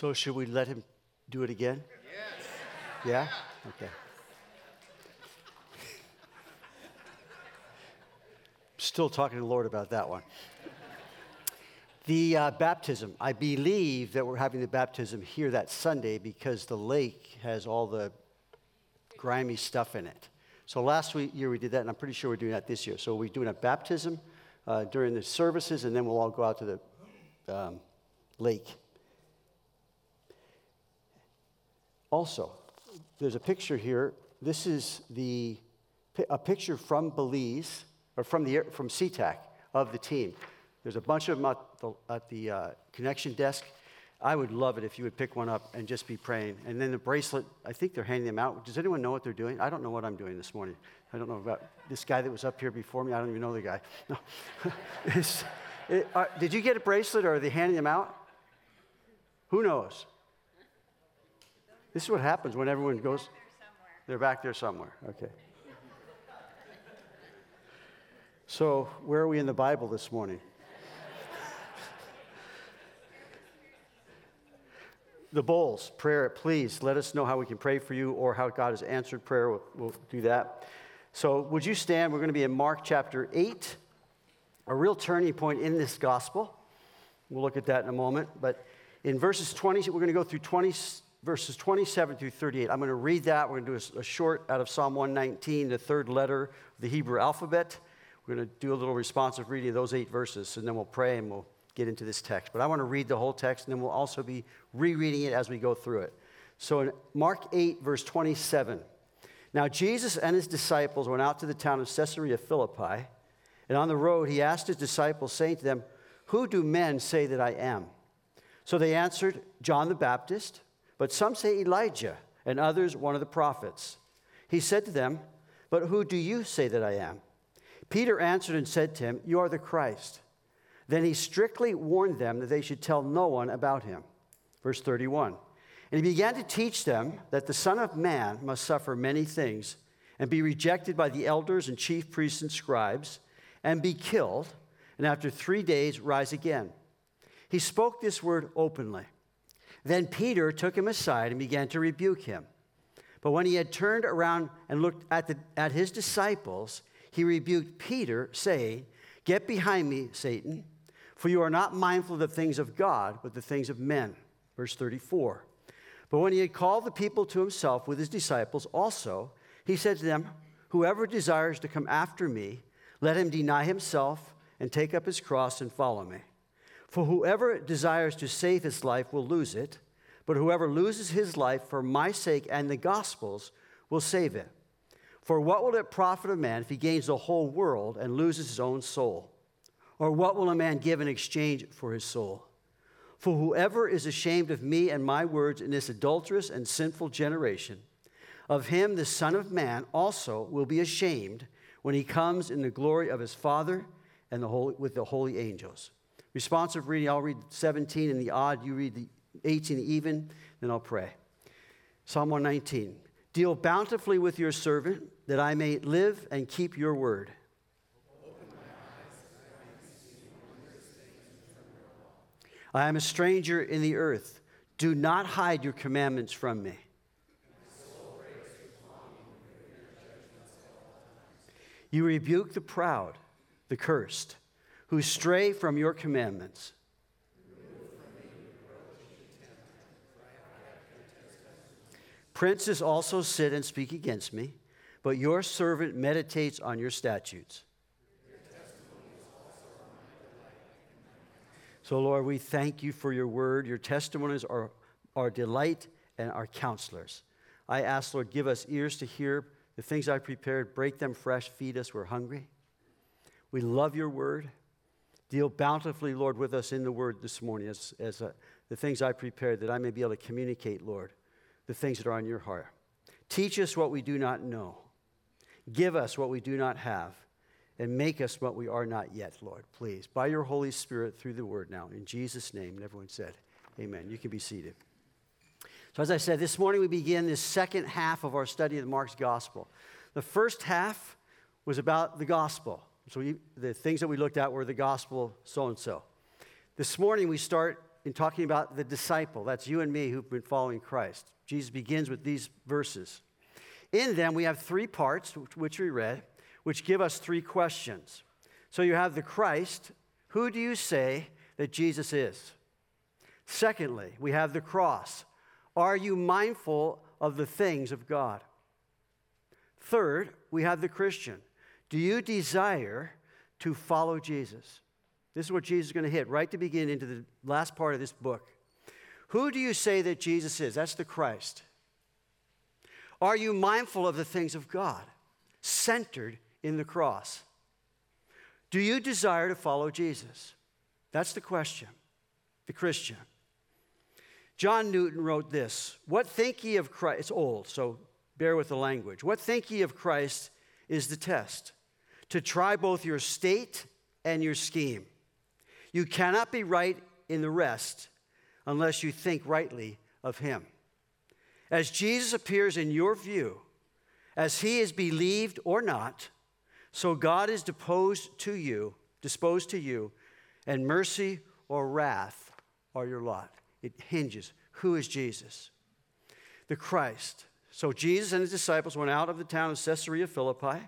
So, should we let him do it again? Yes. Yeah? Okay. Still talking to the Lord about that one. The uh, baptism, I believe that we're having the baptism here that Sunday because the lake has all the grimy stuff in it. So last week, year we did that, and I'm pretty sure we're doing that this year. So we're doing a baptism uh, during the services, and then we'll all go out to the um, lake Also, there's a picture here. This is the, a picture from Belize, or from, the, from SeaTac of the team. There's a bunch of them at the, at the uh, connection desk. I would love it if you would pick one up and just be praying. And then the bracelet, I think they're handing them out. Does anyone know what they're doing? I don't know what I'm doing this morning. I don't know about this guy that was up here before me. I don't even know the guy. No. it, uh, did you get a bracelet or are they handing them out? Who knows? This is what happens when everyone goes. They're back there somewhere. Okay. So, where are we in the Bible this morning? the bowls, prayer, please let us know how we can pray for you or how God has answered prayer. We'll, we'll do that. So, would you stand? We're going to be in Mark chapter 8, a real turning point in this gospel. We'll look at that in a moment. But in verses 20, we're going to go through 20 verses 27 through 38. I'm going to read that. We're going to do a, short out of Psalm 119, the third letter of the Hebrew alphabet. We're going to do a little responsive reading of those eight verses, and then we'll pray and we'll get into this text. But I want to read the whole text, and then we'll also be rereading it as we go through it. So in Mark 8, verse 27. Now Jesus and his disciples went out to the town of Caesarea Philippi, and on the road he asked his disciples, saying to them, Who do men say that I am? So they answered, John the Baptist but some say Elijah, and others one of the prophets. He said to them, But who do you say that I am? Peter answered and said to him, You are the Christ. Then he strictly warned them that they should tell no one about him. Verse 31. And he began to teach them that the Son of Man must suffer many things and be rejected by the elders and chief priests and scribes and be killed, and after three days rise again. He spoke this word openly. Then Peter took him aside and began to rebuke him. But when he had turned around and looked at, the, at his disciples, he rebuked Peter, saying, Get behind me, Satan, for you are not mindful of the things of God, but the things of men. Verse 34. But when he had called the people to himself with his disciples also, he said to them, Whoever desires to come after me, let him deny himself and take up his cross and follow me. For whoever desires to save his life will lose it, but whoever loses his life for my sake and the gospel's will save it. For what will it profit a man if he gains the whole world and loses his own soul? Or what will a man give in exchange for his soul? For whoever is ashamed of me and my words in this adulterous and sinful generation, of him the Son of Man also will be ashamed when he comes in the glory of his Father and the holy, with the holy angels. Responsive reading, I'll read 17 and the odd, you read the 18 even, then I'll pray. Psalm 119. Deal bountifully with your servant, that I may live and keep your word. I am a stranger in the earth. Do not hide your commandments from me. You rebuke the proud, the cursed who stray from your commandments. Princes also sit and speak against me, but your servant meditates on your statutes. So, Lord, we thank you for your word. Your testimonies are our delight and our counselors. I ask, Lord, give us ears to hear the things I prepared, break them fresh, feed us. We're hungry. We love your word. Deal bountifully, Lord, with us in the word this morning as, as uh, the things I prepared, that I may be able to communicate, Lord, the things that are on your heart. Teach us what we do not know. Give us what we do not have. And make us what we are not yet, Lord, please. By your Holy Spirit through the word now. In Jesus' name. And everyone said, Amen. You can be seated. So, as I said, this morning we begin this second half of our study of the Mark's gospel. The first half was about the gospel. So, we, the things that we looked at were the gospel, so and so. This morning we start in talking about the disciple. That's you and me who've been following Christ. Jesus begins with these verses. In them, we have three parts, which we read, which give us three questions. So you have the Christ. Who do you say that Jesus is? Secondly, we have the cross. Are you mindful of the things of God? Third, we have the Christian. Do you desire to follow Jesus? This is what Jesus is going to hit right to begin into the last part of this book. Who do you say that Jesus is? That's the Christ. Are you mindful of the things of God, centered in the cross? Do you desire to follow Jesus? That's the question, the Christian. John Newton wrote this What think ye of Christ? It's old, so bear with the language. What think ye of Christ is the test to try both your state and your scheme. You cannot be right in the rest unless you think rightly of him. As Jesus appears in your view, as he is believed or not, so God is deposed to you, disposed to you, and mercy or wrath are your lot. It hinges. Who is Jesus? The Christ. So Jesus and his disciples went out of the town of Caesarea Philippi.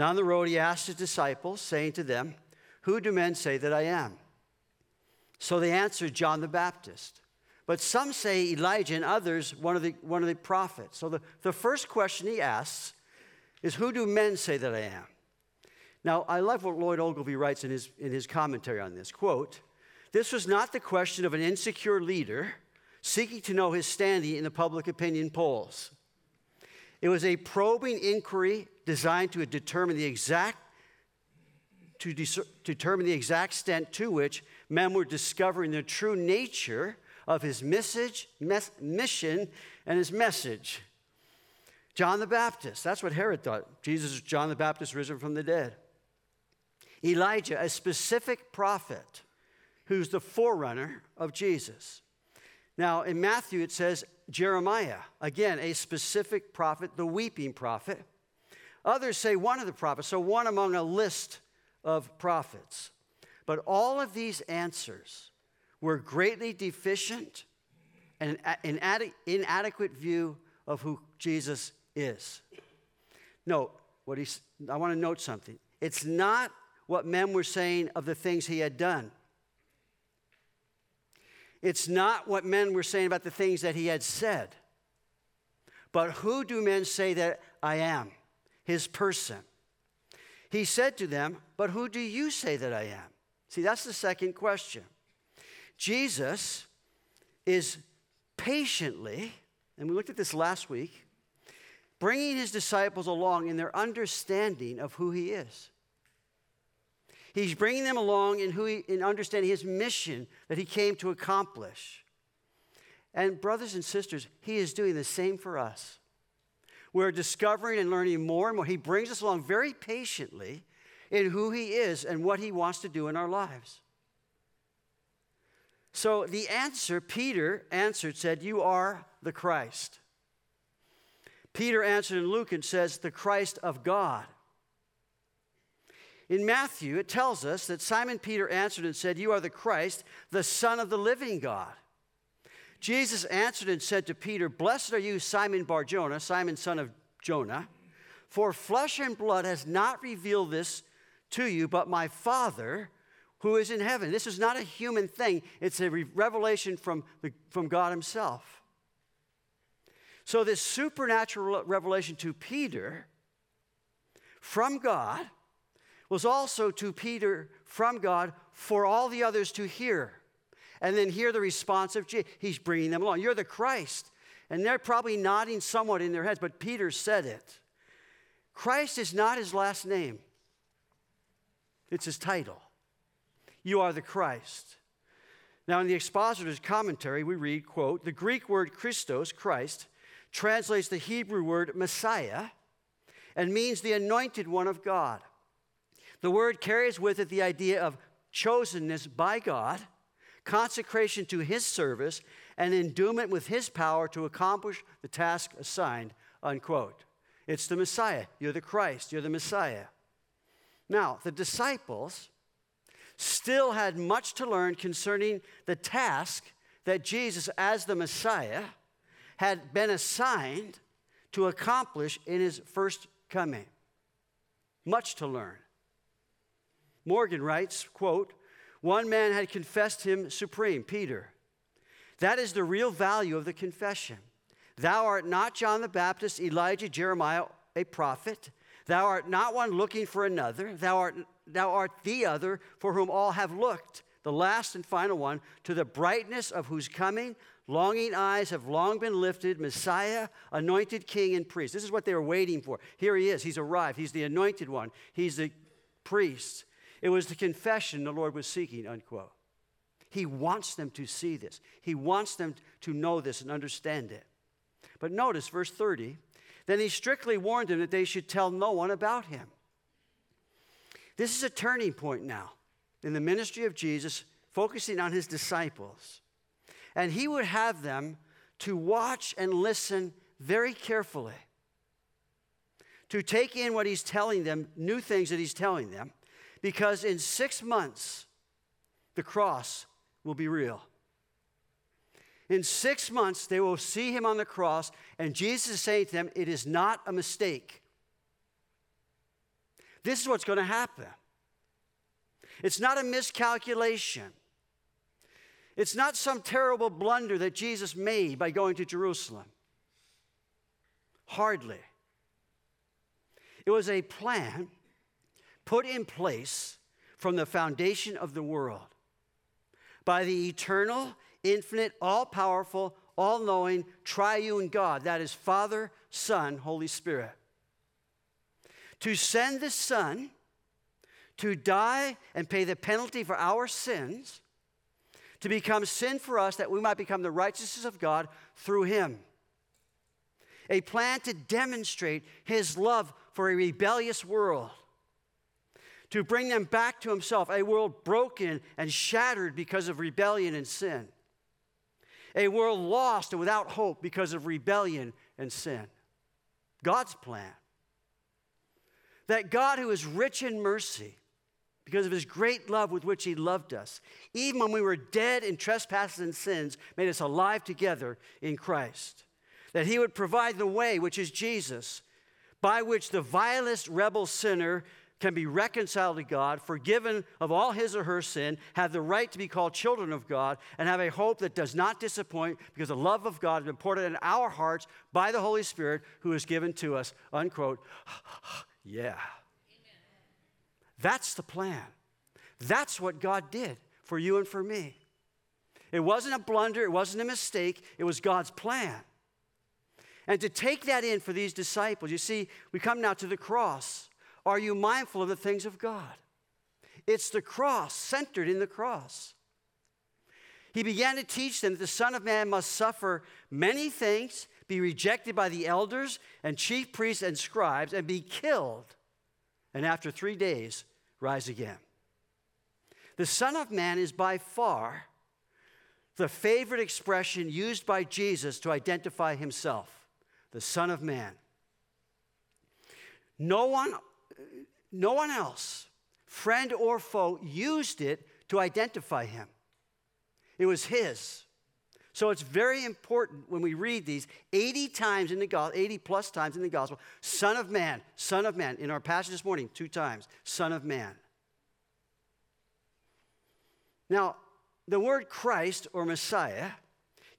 And on the road, he asked his disciples, saying to them, Who do men say that I am? So they answered, John the Baptist. But some say Elijah, and others, one of the, one of the prophets. So the, the first question he asks is, Who do men say that I am? Now, I love what Lloyd Ogilvie writes in his, in his commentary on this. Quote, This was not the question of an insecure leader seeking to know his standing in the public opinion polls. It was a probing inquiry designed to determine the exact to determine the exact extent to which men were discovering the true nature of his message, mes- mission, and his message. John the Baptist, that's what Herod thought. Jesus is John the Baptist risen from the dead. Elijah, a specific prophet who's the forerunner of Jesus. Now, in Matthew, it says Jeremiah, again, a specific prophet, the weeping prophet. Others say one of the prophets, so one among a list of prophets. But all of these answers were greatly deficient and an inadequate view of who Jesus is. Note, what he's, I want to note something. It's not what men were saying of the things he had done. It's not what men were saying about the things that he had said. But who do men say that I am? His person. He said to them, But who do you say that I am? See, that's the second question. Jesus is patiently, and we looked at this last week, bringing his disciples along in their understanding of who he is. He's bringing them along in, who he, in understanding his mission that he came to accomplish. And, brothers and sisters, he is doing the same for us. We're discovering and learning more and more. He brings us along very patiently in who he is and what he wants to do in our lives. So, the answer, Peter answered, said, You are the Christ. Peter answered in Luke and says, The Christ of God. In Matthew, it tells us that Simon Peter answered and said, You are the Christ, the Son of the living God. Jesus answered and said to Peter, Blessed are you, Simon Bar Jonah, Simon son of Jonah, for flesh and blood has not revealed this to you, but my Father who is in heaven. This is not a human thing, it's a revelation from, the, from God Himself. So, this supernatural revelation to Peter from God was also to Peter from God for all the others to hear. And then hear the response of Jesus. He's bringing them along. You're the Christ. And they're probably nodding somewhat in their heads, but Peter said it. Christ is not his last name, it's his title. You are the Christ. Now, in the expositor's commentary, we read, quote, the Greek word Christos, Christ, translates the Hebrew word Messiah and means the anointed one of God. The word carries with it the idea of chosenness by God, consecration to his service, and endowment with his power to accomplish the task assigned, unquote. It's the Messiah. You're the Christ. You're the Messiah. Now, the disciples still had much to learn concerning the task that Jesus, as the Messiah, had been assigned to accomplish in his first coming. Much to learn. Morgan writes, quote, one man had confessed him supreme, Peter. That is the real value of the confession. Thou art not John the Baptist, Elijah, Jeremiah, a prophet. Thou art not one looking for another. Thou art, thou art the other for whom all have looked, the last and final one, to the brightness of whose coming longing eyes have long been lifted. Messiah, anointed king and priest. This is what they were waiting for. Here he is. He's arrived. He's the anointed one. He's the priest. It was the confession the Lord was seeking, unquote. He wants them to see this. He wants them to know this and understand it. But notice verse 30 then he strictly warned them that they should tell no one about him. This is a turning point now in the ministry of Jesus, focusing on his disciples. And he would have them to watch and listen very carefully, to take in what he's telling them, new things that he's telling them, because in six months, the cross will be real. In six months, they will see him on the cross, and Jesus is saying to them, It is not a mistake. This is what's going to happen. It's not a miscalculation. It's not some terrible blunder that Jesus made by going to Jerusalem. Hardly. It was a plan put in place from the foundation of the world by the eternal infinite, all powerful, all knowing, triune God. That is Father, Son, Holy Spirit. To send the Son to die and pay the penalty for our sins, to become sin for us that we might become the righteousness of God through Him. A plan to demonstrate His love for a rebellious world to bring them back to himself, a world broken and shattered because of rebellion and sin a world lost and without hope because of rebellion and sin. God's plan. That God, who is rich in mercy, because of his great love with which he loved us, even when we were dead in trespasses and sins, made us alive together in Christ. That he would provide the way, which is Jesus, by which the vilest rebel sinner can be reconciled to God, forgiven of all his or her sin, have the right to be called children of God, and have a hope that does not disappoint because the love of God has been poured in our hearts by the Holy Spirit who is given to us. Unquote. yeah. Amen. That's the plan. That's what God did for you and for me. It wasn't a blunder, it wasn't a mistake, it was God's plan. And to take that in for these disciples, you see, we come now to the cross. Are you mindful of the things of God? It's the cross, centered in the cross. He began to teach them that the Son of Man must suffer many things, be rejected by the elders and chief priests and scribes, and be killed, and after three days rise again. The Son of Man is by far the favorite expression used by Jesus to identify himself the Son of Man. No one no one else, friend or foe, used it to identify him. It was his. So it's very important when we read these 80 times in the gospel, 80 plus times in the gospel, Son of Man, Son of Man. In our passage this morning, two times, Son of Man. Now, the word Christ or Messiah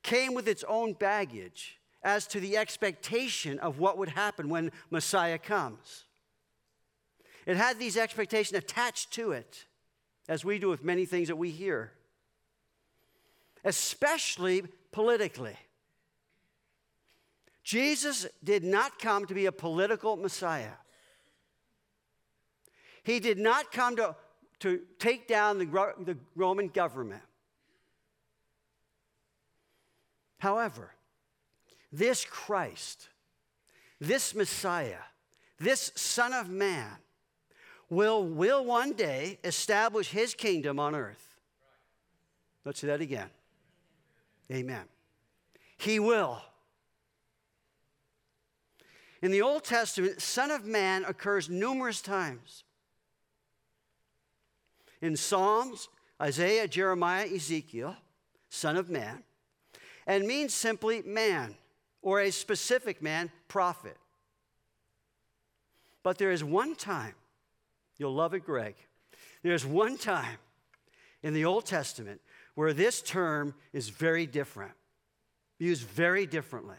came with its own baggage as to the expectation of what would happen when Messiah comes. It had these expectations attached to it, as we do with many things that we hear, especially politically. Jesus did not come to be a political Messiah. He did not come to, to take down the, the Roman government. However, this Christ, this Messiah, this Son of Man, will, will one day establish his kingdom on earth. Let's say that again. Amen. He will. In the Old Testament, Son of Man occurs numerous times. In Psalms, Isaiah, Jeremiah, Ezekiel, Son of Man, and means simply man or a specific man, prophet. But there is one time, you'll love it, Greg. There's one time in the Old Testament where this term is very different, used very differently.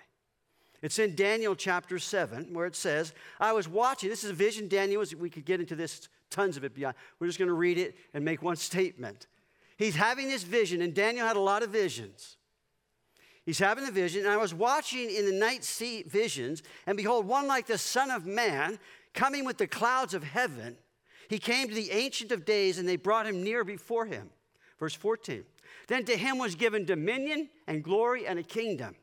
It's in Daniel chapter 7, where it says, I was watching. This is a vision Daniel Was, we could get into this, tons of it beyond. We're just going to read it and make one statement. He's having this vision, and Daniel had a lot of visions. He's having the vision, and I was watching in the night sea visions, and behold, one like the Son of Man coming with the clouds of heaven. He came to the Ancient of Days, and they brought him near before him. Verse 14. Then to him was given dominion and glory and a kingdom,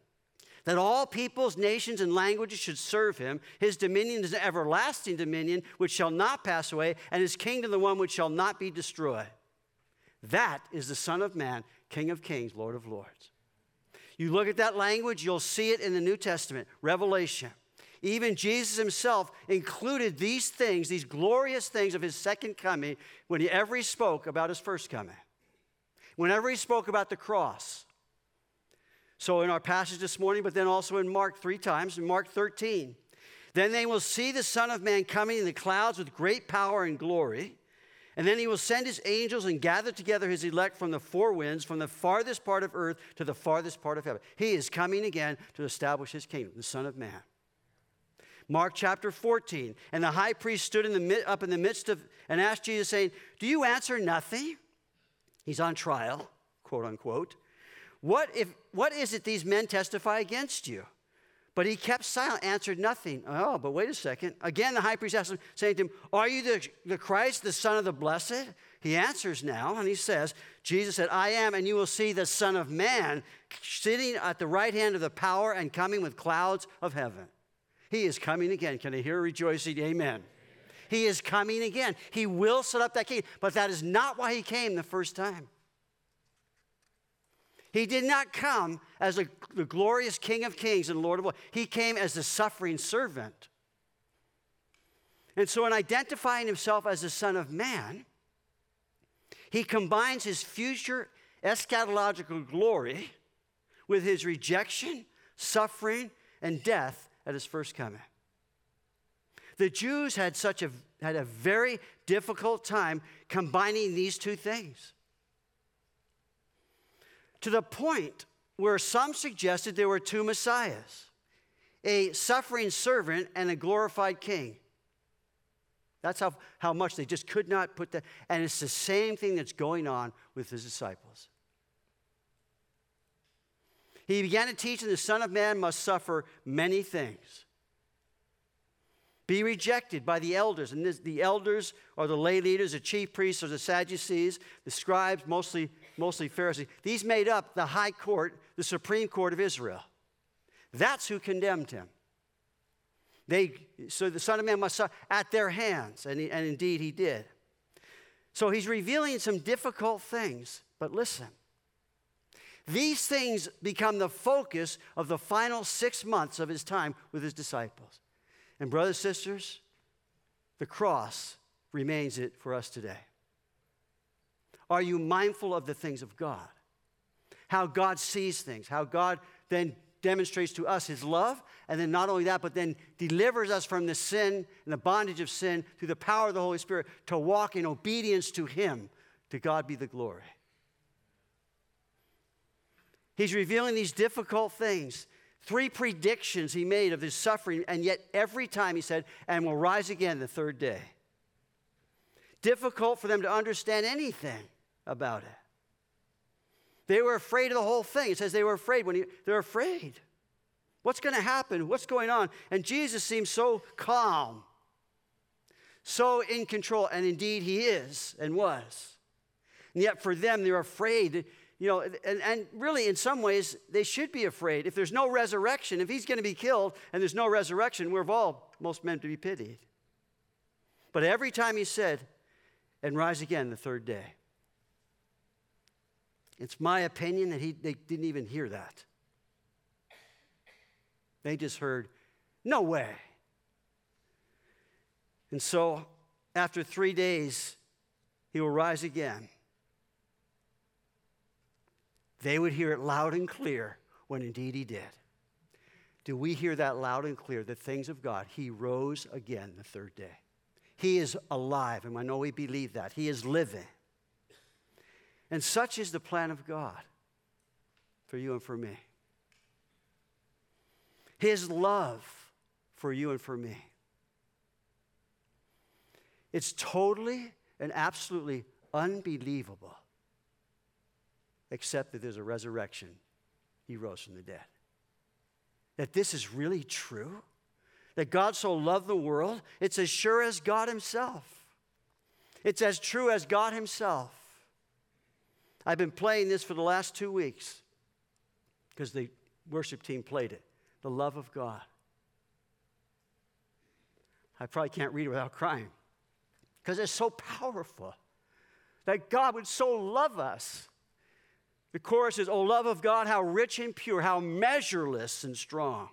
that all peoples, nations, and languages should serve him. His dominion is an everlasting dominion which shall not pass away, and his kingdom the one which shall not be destroyed. That is the Son of Man, King of kings, Lord of lords. You look at that language, you'll see it in the New Testament, Revelation. Even Jesus himself included these things, these glorious things of his second coming, whenever he spoke about his first coming. Whenever he spoke about the cross. So, in our passage this morning, but then also in Mark three times, in Mark 13, then they will see the Son of Man coming in the clouds with great power and glory. And then he will send his angels and gather together his elect from the four winds, from the farthest part of earth to the farthest part of heaven. He is coming again to establish his kingdom, the Son of Man. Mark chapter 14. And the high priest stood in the, up in the midst of and asked Jesus, saying, Do you answer nothing? He's on trial, quote unquote. What, if, what is it these men testify against you? But he kept silent, answered nothing. Oh, but wait a second. Again, the high priest asked him, saying to him, Are you the, the Christ, the Son of the Blessed? He answers now, and he says, Jesus said, I am, and you will see the Son of Man sitting at the right hand of the power and coming with clouds of heaven. He is coming again. Can I hear rejoicing? Amen. He is coming again. He will set up that king, but that is not why he came the first time. He did not come as a, the glorious King of Kings and Lord of Lords. He came as the suffering servant. And so, in identifying himself as the Son of Man, he combines his future eschatological glory with his rejection, suffering, and death at his first coming. The Jews had such a had a very difficult time combining these two things to the point where some suggested there were two messiahs a suffering servant and a glorified king. That's how, how much they just could not put that. And it's the same thing that's going on with his disciples. He began to teach that the Son of Man must suffer many things be rejected by the elders. And this, the elders are the lay leaders, the chief priests, or the Sadducees, the scribes, mostly, mostly Pharisees. These made up the high court, the supreme court of Israel. That's who condemned him. They, so the Son of Man must suffer at their hands, and, he, and indeed he did. So he's revealing some difficult things, but listen. These things become the focus of the final six months of his time with his disciples. And, brothers, and sisters, the cross remains it for us today. Are you mindful of the things of God? How God sees things, how God then demonstrates to us his love, and then not only that, but then delivers us from the sin and the bondage of sin through the power of the Holy Spirit to walk in obedience to him. To God be the glory. He's revealing these difficult things Three predictions he made of his suffering, and yet every time he said, and will rise again the third day. Difficult for them to understand anything about it. They were afraid of the whole thing. It says they were afraid when he, they're afraid. What's going to happen? What's going on? And Jesus seems so calm, so in control, and indeed he is and was. And yet for them, they're afraid. You know, and, and really, in some ways, they should be afraid. If there's no resurrection, if he's going to be killed and there's no resurrection, we're all most men to be pitied. But every time he said, and rise again the third day, it's my opinion that he, they didn't even hear that. They just heard, no way. And so, after three days, he will rise again. They would hear it loud and clear when indeed he did. Do we hear that loud and clear, the things of God? He rose again the third day. He is alive, and I know we believe that. He is living. And such is the plan of God for you and for me. His love for you and for me. It's totally and absolutely unbelievable, except that there's a resurrection. He rose from the dead. That this is really true? That God so loved the world, it's as sure as God Himself. It's as true as God Himself. I've been playing this for the last two weeks because the worship team played it. The love of God. I probably can't read it without crying because it's so powerful that God would so love us. The chorus is, O love of God, how rich and pure, how measureless and strong.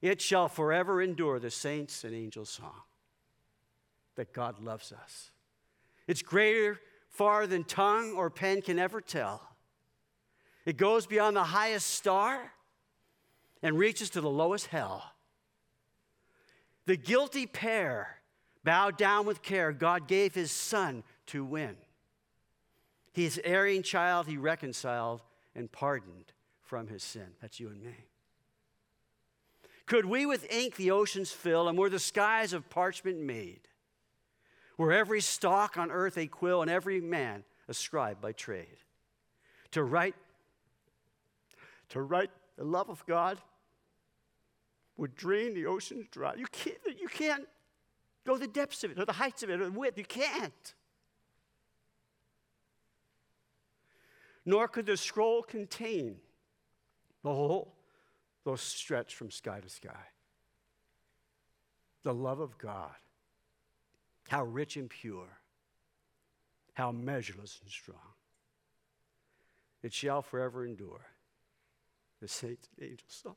It shall forever endure, the saints and angels' song, that God loves us. It's greater far than tongue or pen can ever tell. It goes beyond the highest star and reaches to the lowest hell. The guilty pair bowed down with care. God gave his son to win. His erring child he reconciled and pardoned from his sin. That's you and me. Could we with ink the oceans fill, and were the skies of parchment made? Were every stalk on earth a quill, and every man a scribe by trade? To write, to write the love of God would drain the oceans dry. You can't, you can't go the depths of it, or the heights of it, or the width. You can't. Nor could the scroll contain the whole, those stretch from sky to sky. The love of God, how rich and pure, how measureless and strong. It shall forever endure. The saints and angels song.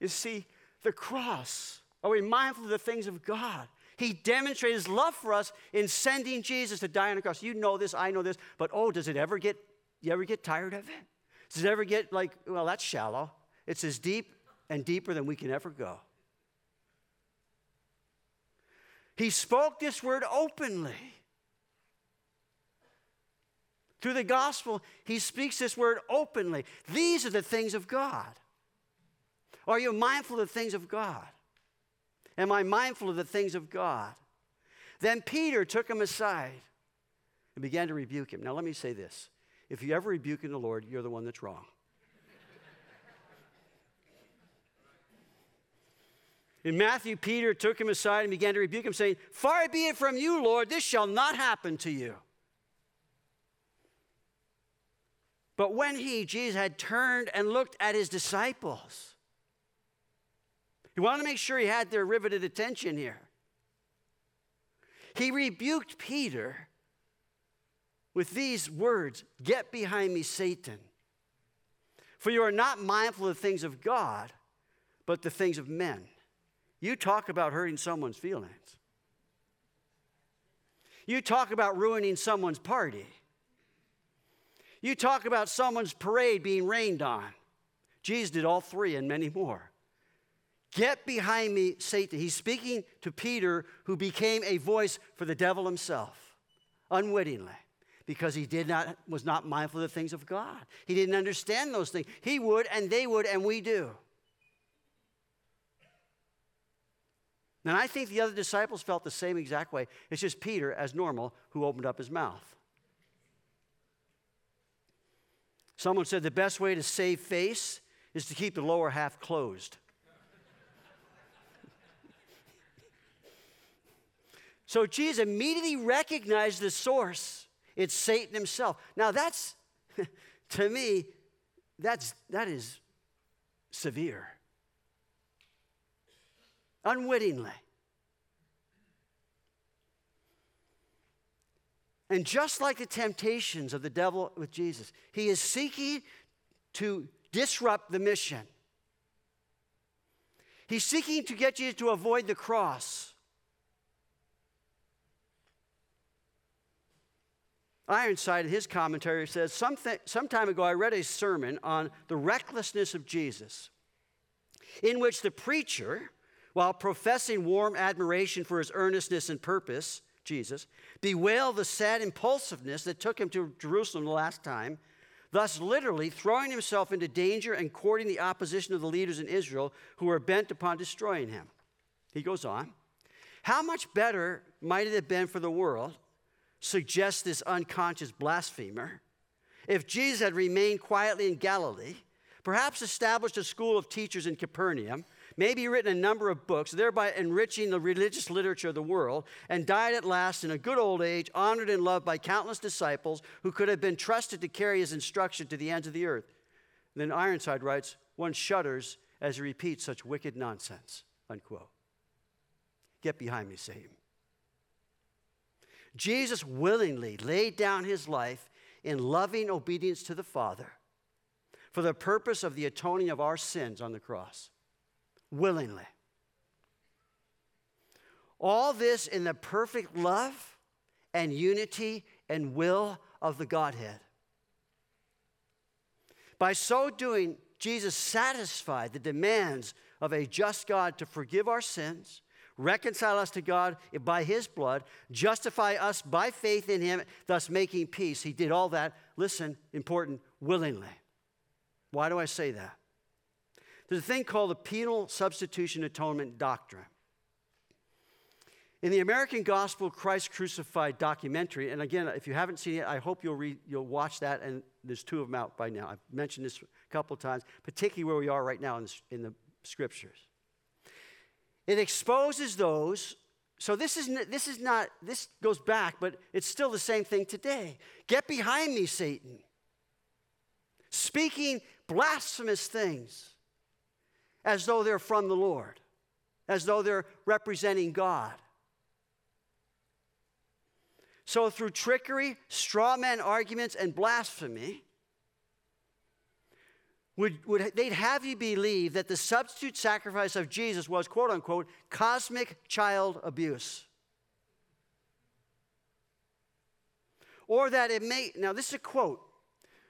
You see, the cross, are we mindful of the things of God? He demonstrated his love for us in sending Jesus to die on the cross. You know this, I know this, but oh, does it ever get, you ever get tired of it? Does it ever get like, well, that's shallow? It's as deep and deeper than we can ever go. He spoke this word openly. Through the gospel, he speaks this word openly. These are the things of God. Are you mindful of the things of God? Am I mindful of the things of God? Then Peter took him aside and began to rebuke him. Now, let me say this if you ever rebuke in the Lord, you're the one that's wrong. In Matthew, Peter took him aside and began to rebuke him, saying, Far be it from you, Lord, this shall not happen to you. But when he, Jesus, had turned and looked at his disciples, he wanted to make sure he had their riveted attention here. He rebuked Peter with these words Get behind me, Satan. For you are not mindful of the things of God, but the things of men. You talk about hurting someone's feelings. You talk about ruining someone's party. You talk about someone's parade being rained on. Jesus did all three and many more. Get behind me, Satan. He's speaking to Peter, who became a voice for the devil himself, unwittingly, because he did not, was not mindful of the things of God. He didn't understand those things. He would, and they would, and we do. And I think the other disciples felt the same exact way. It's just Peter, as normal, who opened up his mouth. Someone said the best way to save face is to keep the lower half closed. So Jesus immediately recognized the source. It's Satan himself. Now that's, to me, that's, that is severe. Unwittingly. And just like the temptations of the devil with Jesus, he is seeking to disrupt the mission. He's seeking to get you to avoid the cross. Ironside, in his commentary, says some, some time ago I read a sermon on the recklessness of Jesus, in which the preacher, while professing warm admiration for his earnestness and purpose, Jesus, bewailed the sad impulsiveness that took him to Jerusalem the last time, thus literally throwing himself into danger and courting the opposition of the leaders in Israel who were bent upon destroying him. He goes on. How much better might it have been for the world, suggests this unconscious blasphemer, if Jesus had remained quietly in Galilee, perhaps established a school of teachers in Capernaum, maybe written a number of books, thereby enriching the religious literature of the world, and died at last in a good old age, honored and loved by countless disciples who could have been trusted to carry his instruction to the ends of the earth. And then Ironside writes, one shudders as he repeats such wicked nonsense, unquote. Get behind me, Satan. Jesus willingly laid down his life in loving obedience to the Father for the purpose of the atoning of our sins on the cross willingly. All this in the perfect love and unity and will of the Godhead. By so doing, Jesus satisfied the demands of a just God to forgive our sins, reconcile us to God by his blood, justify us by faith in him, thus making peace. He did all that, listen, important, willingly. Why do I say that? There's a thing called the penal substitution atonement doctrine. In the American Gospel Christ Crucified documentary, and again, if you haven't seen it, I hope you'll, read, you'll watch that, and there's two of them out by now. I've mentioned this a couple times, particularly where we are right now in the, in the scriptures. It exposes those, so this is, this is not, this goes back, but it's still the same thing today. Get behind me, Satan. Speaking blasphemous things as though they're from the Lord, as though they're representing God. So, through trickery, straw man arguments, and blasphemy, would, would, they'd have you believe that the substitute sacrifice of Jesus was, quote unquote, cosmic child abuse. Or that it may, now this is a quote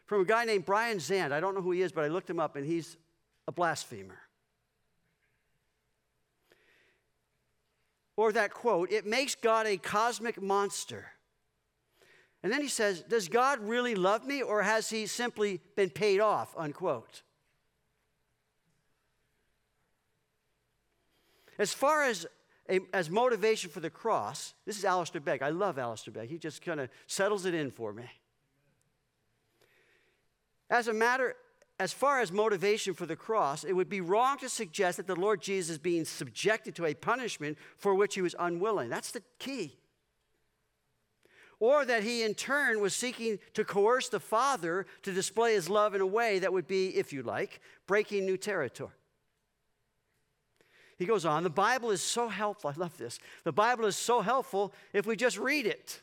from a guy named Brian Zahnd. I don't know who he is, but I looked him up and he's a blasphemer. or that quote, it makes God a cosmic monster. And then he says, Does God really love me or has he simply been paid off? Unquote. As far as, a, as motivation for the cross, this is Alistair Begg. I love Alistair Begg. He just kind of settles it in for me. As a matter, as far as motivation for the cross, it would be wrong to suggest that the Lord Jesus is being subjected to a punishment for which he was unwilling. That's the key. Or that he, in turn, was seeking to coerce the Father to display his love in a way that would be, if you like, breaking new territory. He goes on, the Bible is so helpful. I love this. The Bible is so helpful if we just read it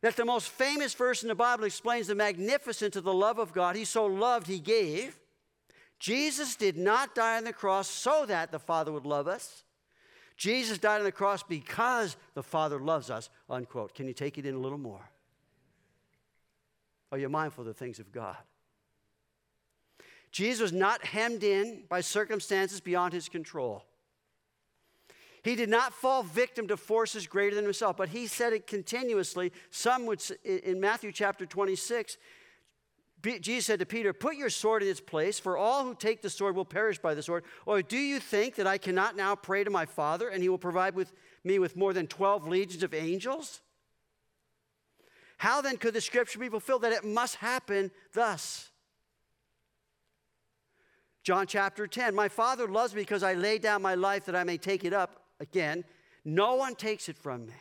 that the most famous verse in the Bible explains the magnificence of the love of God. He so loved, he gave. Jesus did not die on the cross so that the Father would love us. Jesus died on the cross because the Father loves us, unquote. Can you take it in a little more? Oh, Are you mindful of the things of God? Jesus was not hemmed in by circumstances beyond his control. He did not fall victim to forces greater than himself, but he said it continuously. Some would, in Matthew chapter 26, Jesus said to Peter, Put your sword in its place, for all who take the sword will perish by the sword. Or do you think that I cannot now pray to my Father, and he will provide with me with more than 12 legions of angels? How then could the scripture be fulfilled that it must happen thus? John chapter 10 My Father loves me because I lay down my life that I may take it up again. No one takes it from me.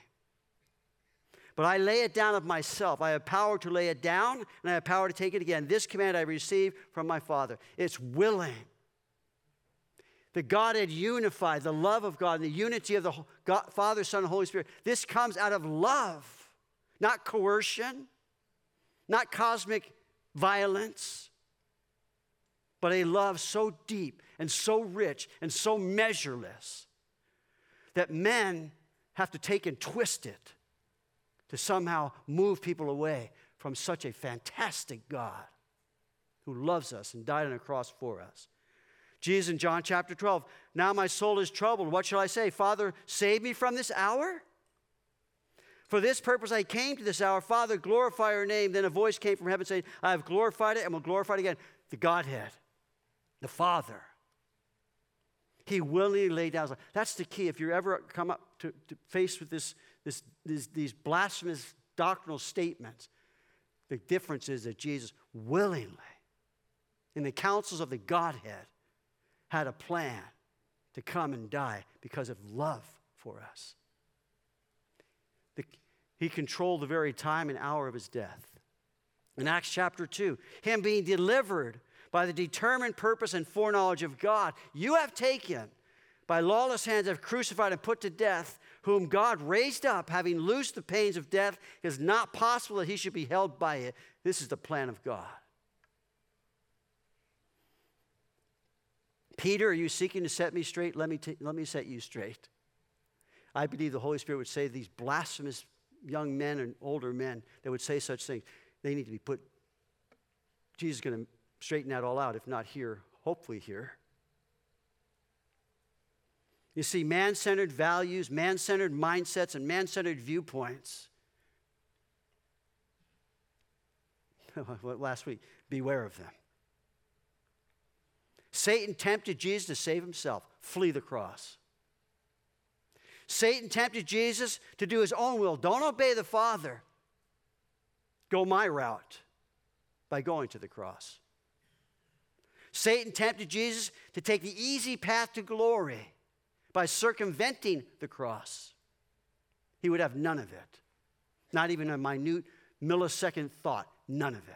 But I lay it down of myself. I have power to lay it down, and I have power to take it again. This command I received from my Father. It's willing. The Godhead unified, the love of God, and the unity of the God, Father, Son, and Holy Spirit. This comes out of love, not coercion, not cosmic violence, but a love so deep and so rich and so measureless that men have to take and twist it to somehow move people away from such a fantastic God who loves us and died on a cross for us. Jesus in John chapter 12, now my soul is troubled. What shall I say? Father, save me from this hour? For this purpose I came to this hour. Father, glorify your name. Then a voice came from heaven saying, I have glorified it and will glorify it again. The Godhead, the Father. He willingly laid down. That's the key. If you ever come up to, to face with this, this, these blasphemous doctrinal statements, the difference is that Jesus willingly, in the councils of the Godhead, had a plan to come and die because of love for us. The, he controlled the very time and hour of his death. In Acts chapter 2, him being delivered by the determined purpose and foreknowledge of God, you have taken by lawless hands have crucified and put to death, whom God raised up, having loosed the pains of death. It is not possible that he should be held by it. This is the plan of God. Peter, are you seeking to set me straight? Let me, t- let me set you straight. I believe the Holy Spirit would say these blasphemous young men and older men that would say such things, they need to be put, Jesus is going to straighten that all out, if not here, hopefully here. You see, man centered values, man centered mindsets, and man centered viewpoints. Last week, beware of them. Satan tempted Jesus to save himself, flee the cross. Satan tempted Jesus to do his own will. Don't obey the Father. Go my route by going to the cross. Satan tempted Jesus to take the easy path to glory by circumventing the cross. He would have none of it. Not even a minute millisecond thought, none of it.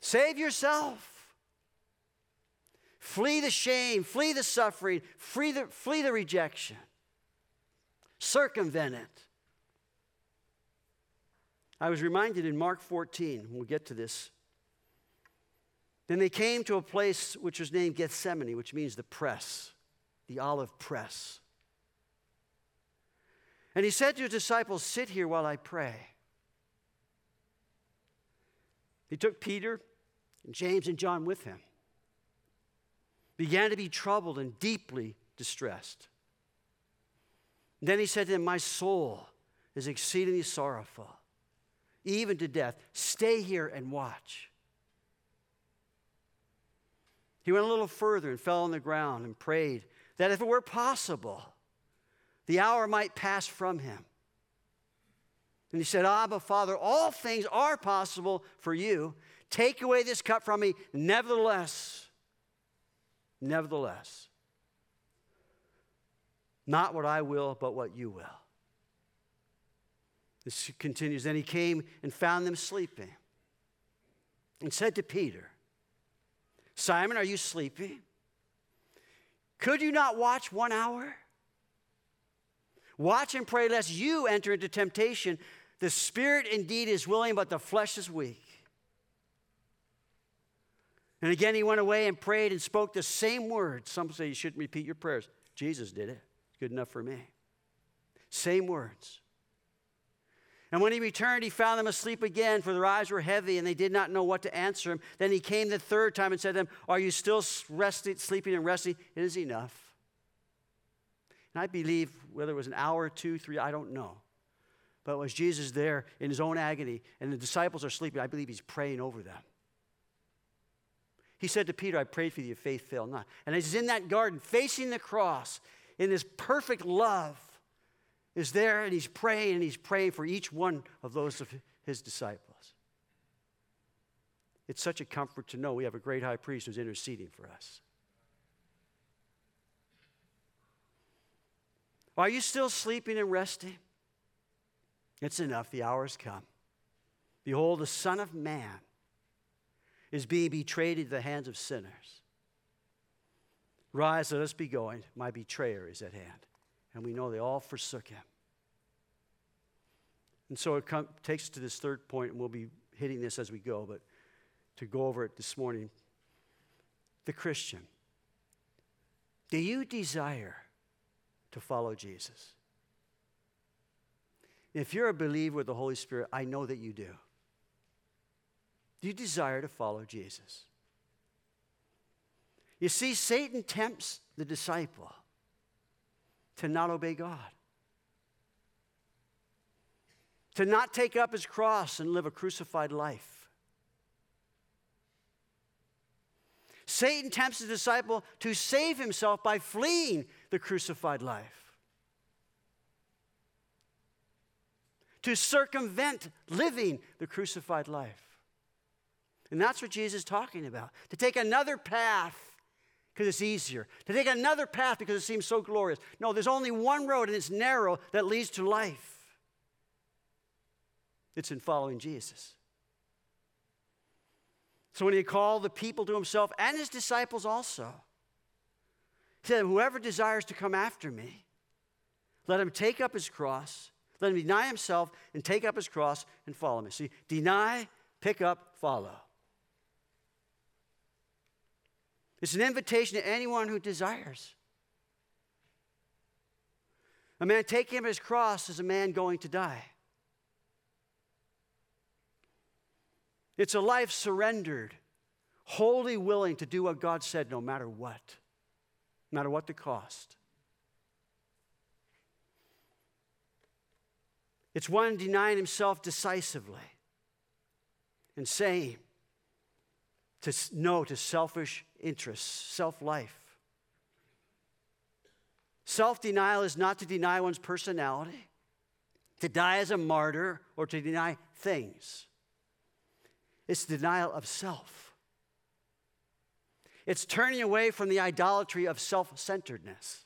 Save yourself. Flee the shame, flee the suffering, flee the, flee the rejection. Circumvent it. I was reminded in Mark 14, we'll get to this. Then they came to a place which was named Gethsemane, which means the press, the olive press. And he said to his disciples, Sit here while I pray. He took Peter and James and John with him, began to be troubled and deeply distressed. And then he said to them, My soul is exceedingly sorrowful, even to death. Stay here and watch. He went a little further and fell on the ground and prayed that if it were possible, the hour might pass from him. And he said, Abba, Father, all things are possible for you. Take away this cup from me. Nevertheless, nevertheless, not what I will, but what you will. This continues. Then he came and found them sleeping and said to Peter, Simon, are you sleepy? Could you not watch one hour? Watch and pray lest you enter into temptation. The spirit indeed is willing, but the flesh is weak. And again, he went away and prayed and spoke the same words. Some say you shouldn't repeat your prayers. Jesus did it. Good enough for me. Same words. And when he returned, he found them asleep again, for their eyes were heavy, and they did not know what to answer him. Then he came the third time and said to them, Are you still resting, sleeping and resting? It is enough. And I believe whether it was an hour, two, three, I don't know. But was Jesus there in his own agony, and the disciples are sleeping, I believe he's praying over them. He said to Peter, I prayed for you, faith fail not. And as he's in that garden, facing the cross, in this perfect love, is there and he's praying and he's praying for each one of those of his disciples. It's such a comfort to know we have a great high priest who's interceding for us. Are you still sleeping and resting? It's enough. The hour has come. Behold, the Son of Man is being betrayed into the hands of sinners. Rise, let us be going. My betrayer is at hand. And we know they all forsook him. And so it come, takes us to this third point, and we'll be hitting this as we go, but to go over it this morning. The Christian. Do you desire to follow Jesus? If you're a believer with the Holy Spirit, I know that you do. Do you desire to follow Jesus? You see, Satan tempts the disciple to not obey God, to not take up his cross and live a crucified life. Satan tempts the disciple to save himself by fleeing the crucified life, to circumvent living the crucified life. And that's what Jesus is talking about. To take another path because it's easier, to take another path because it seems so glorious. No, there's only one road and it's narrow that leads to life. It's in following Jesus. So when he called the people to himself and his disciples also, he said, Whoever desires to come after me, let him take up his cross, let him deny himself and take up his cross and follow me. See, deny, pick up, follow. It's an invitation to anyone who desires. A man taking his cross is a man going to die. It's a life surrendered, wholly willing to do what God said no matter what, no matter what the cost. It's one denying himself decisively and saying to no to selfish interests, self life. Self denial is not to deny one's personality, to die as a martyr, or to deny things. It's denial of self. It's turning away from the idolatry of self centeredness.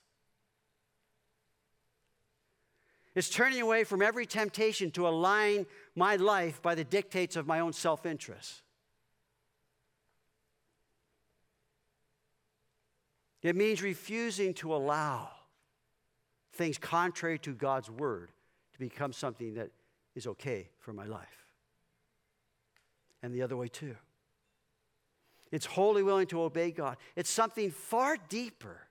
It's turning away from every temptation to align my life by the dictates of my own self interest. It means refusing to allow things contrary to God's word to become something that is okay for my life. And the other way, too. It's wholly willing to obey God. It's something far deeper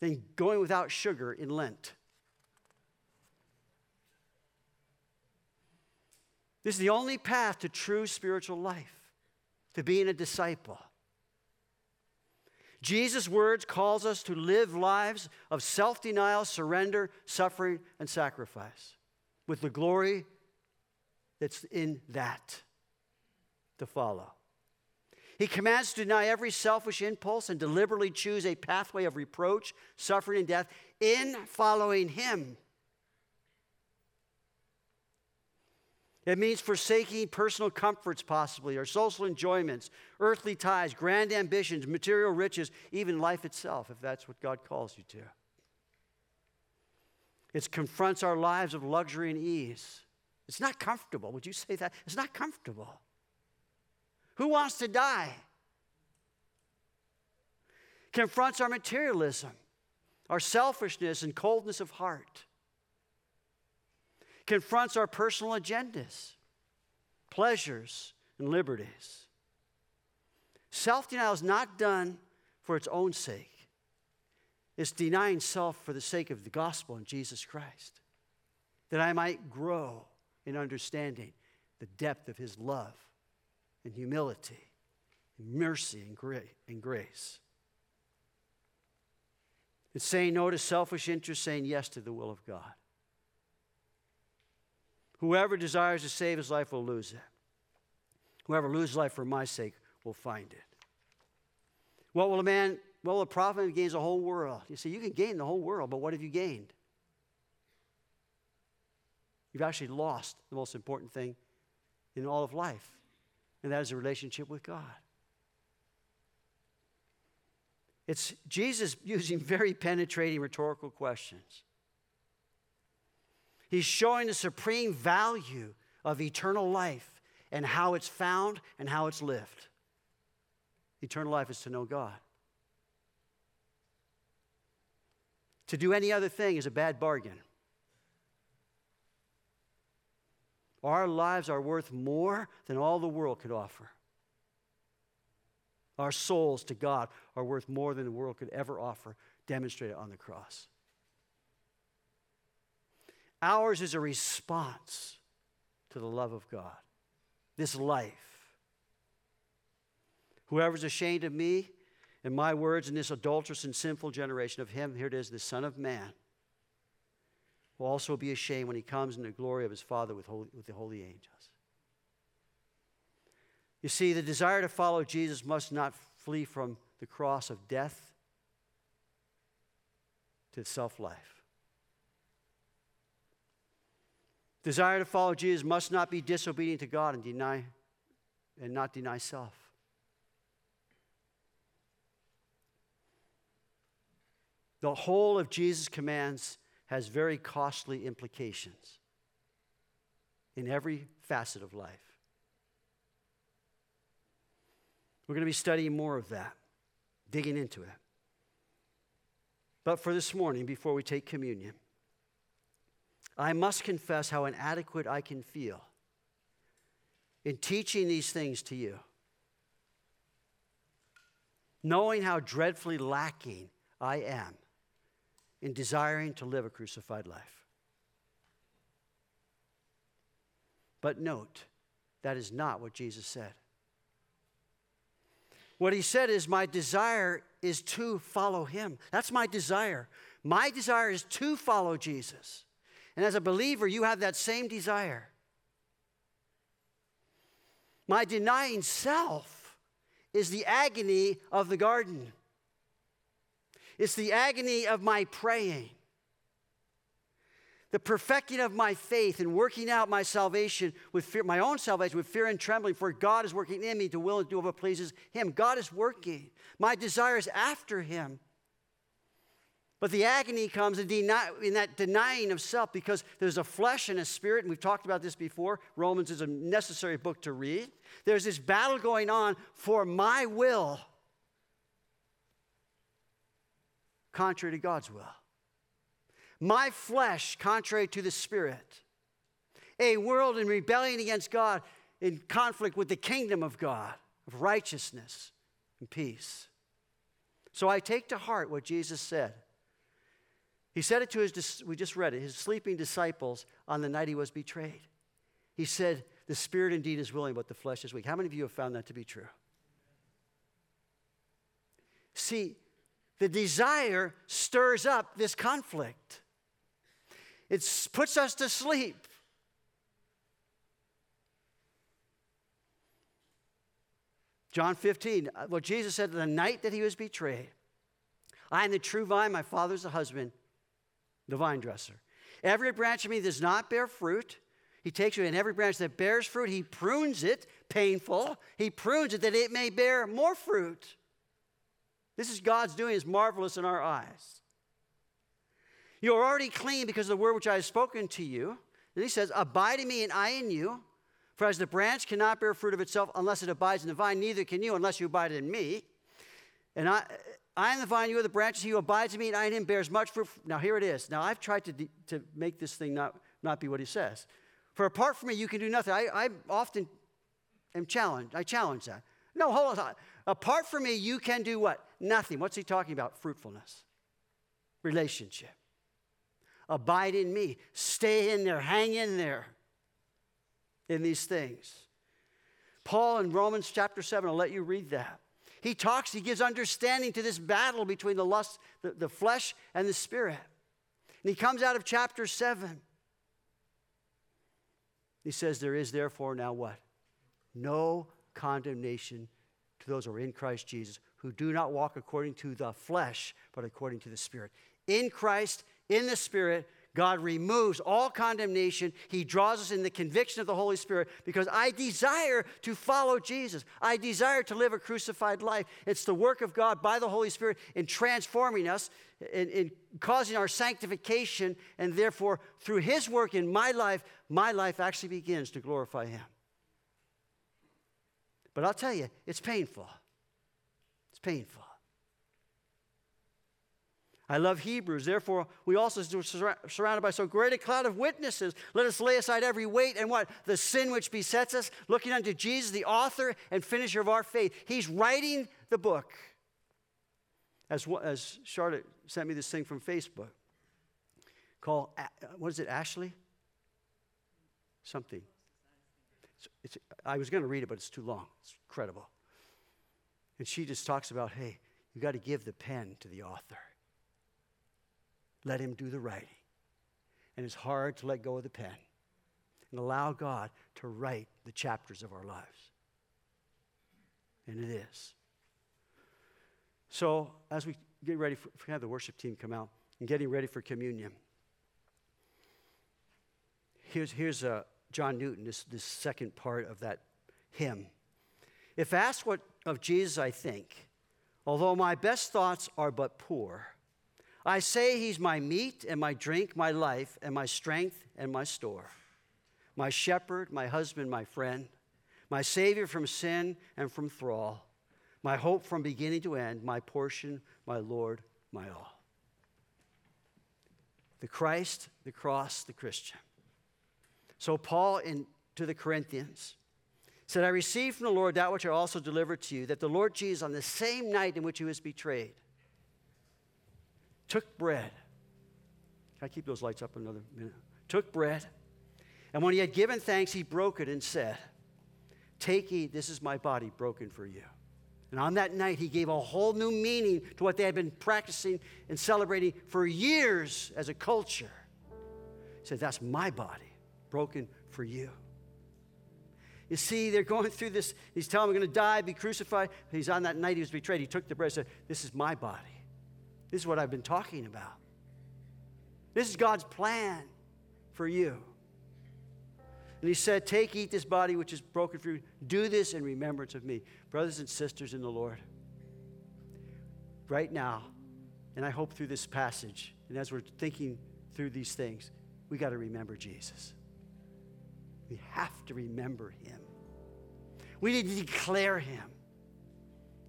than going without sugar in Lent. This is the only path to true spiritual life, to being a disciple. Jesus' words calls us to live lives of self-denial, surrender, suffering, and sacrifice with the glory that's in that to follow. He commands to deny every selfish impulse and deliberately choose a pathway of reproach, suffering, and death in following Him. It means forsaking personal comforts, possibly, or social enjoyments, earthly ties, grand ambitions, material riches, even life itself, if that's what God calls you to. It confronts our lives of luxury and ease. It's not comfortable. Would you say that? It's not comfortable. Who wants to die? Confronts our materialism, our selfishness, and coldness of heart confronts our personal agendas, pleasures, and liberties. Self denial is not done for its own sake, it's denying self for the sake of the gospel in Jesus Christ, that I might grow in understanding the depth of his love and humility and mercy and, gra- and grace. It's saying no to selfish interest, saying yes to the will of God. Whoever desires to save his life will lose it. Whoever loses life for my sake will find it. What will a man, what will a profit who gains the whole world? You see, you can gain the whole world, but what have you gained? You've actually lost the most important thing in all of life, and that is a relationship with God. It's Jesus using very penetrating rhetorical questions He's showing the supreme value of eternal life and how it's found and how it's lived. Eternal life is to know God. To do any other thing is a bad bargain. Our lives are worth more than all the world could offer. Our souls to God are worth more than the world could ever offer, demonstrated on the cross. Ours is a response to the love of God, this life. Whoever's ashamed of me and my words in this adulterous and sinful generation of him, here it is, the Son of Man, will also be ashamed when he comes in the glory of his Father with, holy, with the holy angels. You see, the desire to follow Jesus must not flee from the cross of death to self life. Desire to follow Jesus must not be disobedient to God and deny and not deny self. The whole of Jesus' commands has very costly implications in every facet of life. We're going to be studying more of that, digging into it. But for this morning, before we take communion, I must confess how inadequate I can feel in teaching these things to you, knowing how dreadfully lacking I am in desiring to live a crucified life. But note, that is not what Jesus said. What he said is, My desire is to follow him. That's my desire. My desire is to follow Jesus. And as a believer, you have that same desire. My denying self is the agony of the garden. It's the agony of my praying. The perfecting of my faith and working out my salvation with fear, my own salvation with fear and trembling, for God is working in me to will and do what pleases Him. God is working. My desire is after Him. But the agony comes in, deny, in, that denying of self because there's a flesh and a spirit, and we've talked about this before. Romans is a necessary book to read. There's this battle going on for my will contrary to God's will. My flesh, contrary to the Spirit. A world in rebellion against God, in conflict with the kingdom of God, of righteousness and peace. So I take to heart what Jesus said. He said it to his, we just read it, his sleeping disciples on the night he was betrayed. He said, The spirit indeed is willing, but the flesh is weak. How many of you have found that to be true? See, the desire stirs up this conflict. It puts us to sleep. John 15, uh, what Jesus said the night that he was betrayed I am the true vine, my father's the husband, the vine dresser. Every branch of me does not bear fruit. He takes you in every branch that bears fruit, he prunes it, painful. He prunes it that it may bear more fruit. This is God's doing, is marvelous in our eyes. You are already clean because of the word which I have spoken to you. And he says, Abide in me and I in you. For as the branch cannot bear fruit of itself unless it abides in the vine, neither can you unless you abide in me. And I, I am the vine, you are the branches. He who abides in me and I in him bears much fruit. Now here it is. Now I've tried to, de- to make this thing not, not be what he says. For apart from me, you can do nothing. I, I often am challenged. I challenge that. No, hold on. Apart from me, you can do what? Nothing. What's he talking about? Fruitfulness, relationship. Abide in me. Stay in there. Hang in there in these things. Paul in Romans chapter 7, I'll let you read that. He talks, he gives understanding to this battle between the lust, the, the flesh, and the spirit. And he comes out of chapter 7. He says, There is therefore now what? No condemnation to those who are in Christ Jesus, who do not walk according to the flesh, but according to the Spirit. In Christ, in the Spirit, God removes all condemnation. He draws us in the conviction of the Holy Spirit because I desire to follow Jesus. I desire to live a crucified life. It's the work of God by the Holy Spirit in transforming us, in, in causing our sanctification, and therefore, through His work in my life, my life actually begins to glorify Him. But I'll tell you, it's painful. It's painful. I love Hebrews. Therefore, we also are surrounded by so great a cloud of witnesses. Let us lay aside every weight and what? The sin which besets us, looking unto Jesus, the author and finisher of our faith. He's writing the book. As, as Charlotte sent me this thing from Facebook call, what is it, Ashley? Something. It's, it's, I was going to read it, but it's too long. It's incredible. And she just talks about, hey, you got to give the pen to the author. Let him do the writing. And it's hard to let go of the pen and allow God to write the chapters of our lives. And it is. So, as we get ready for, we have the worship team come out and getting ready for communion, here's, here's uh, John Newton, this, this second part of that hymn. If asked what of Jesus I think, although my best thoughts are but poor, I say he's my meat and my drink, my life and my strength and my store, my shepherd, my husband, my friend, my savior from sin and from thrall, my hope from beginning to end, my portion, my Lord, my all. The Christ, the cross, the Christian. So, Paul in, to the Corinthians said, I received from the Lord that which I also delivered to you, that the Lord Jesus, on the same night in which he was betrayed, took bread. Can I keep those lights up another minute? Took bread. And when he had given thanks, he broke it and said, Take, eat, this is my body broken for you. And on that night, he gave a whole new meaning to what they had been practicing and celebrating for years as a culture. He said, That's my body broken for you. You see, they're going through this. He's telling them, I'm going to die, be crucified. He's on that night he was betrayed. He took the bread and said, This is my body. This is what I've been talking about. This is God's plan for you. And he said, Take, eat this body which is broken for you. Do this in remembrance of me. Brothers and sisters in the Lord, right now, and I hope through this passage, and as we're thinking through these things, we got to remember Jesus. We have to remember him. We need to declare him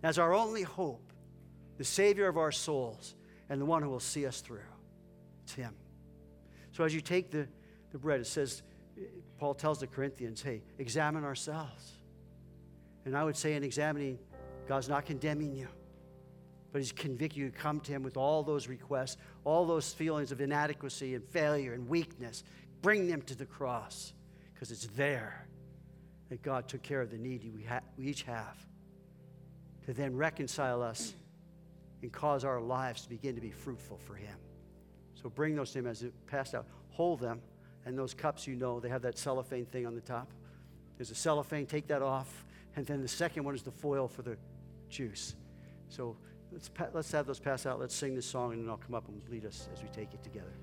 as our only hope the Savior of our souls, and the one who will see us through. It's Him. So as you take the, the bread, it says, Paul tells the Corinthians, hey, examine ourselves. And I would say, in examining, God's not condemning you, but He's convicting you to come to Him with all those requests, all those feelings of inadequacy and failure and weakness. Bring them to the cross because it's there that God took care of the need we, ha- we each have to then reconcile us and cause our lives to begin to be fruitful for Him. So bring those to Him as it passed out. Hold them, and those cups, you know, they have that cellophane thing on the top. There's a cellophane, take that off. And then the second one is the foil for the juice. So let's, let's have those pass out. Let's sing this song, and then I'll come up and lead us as we take it together.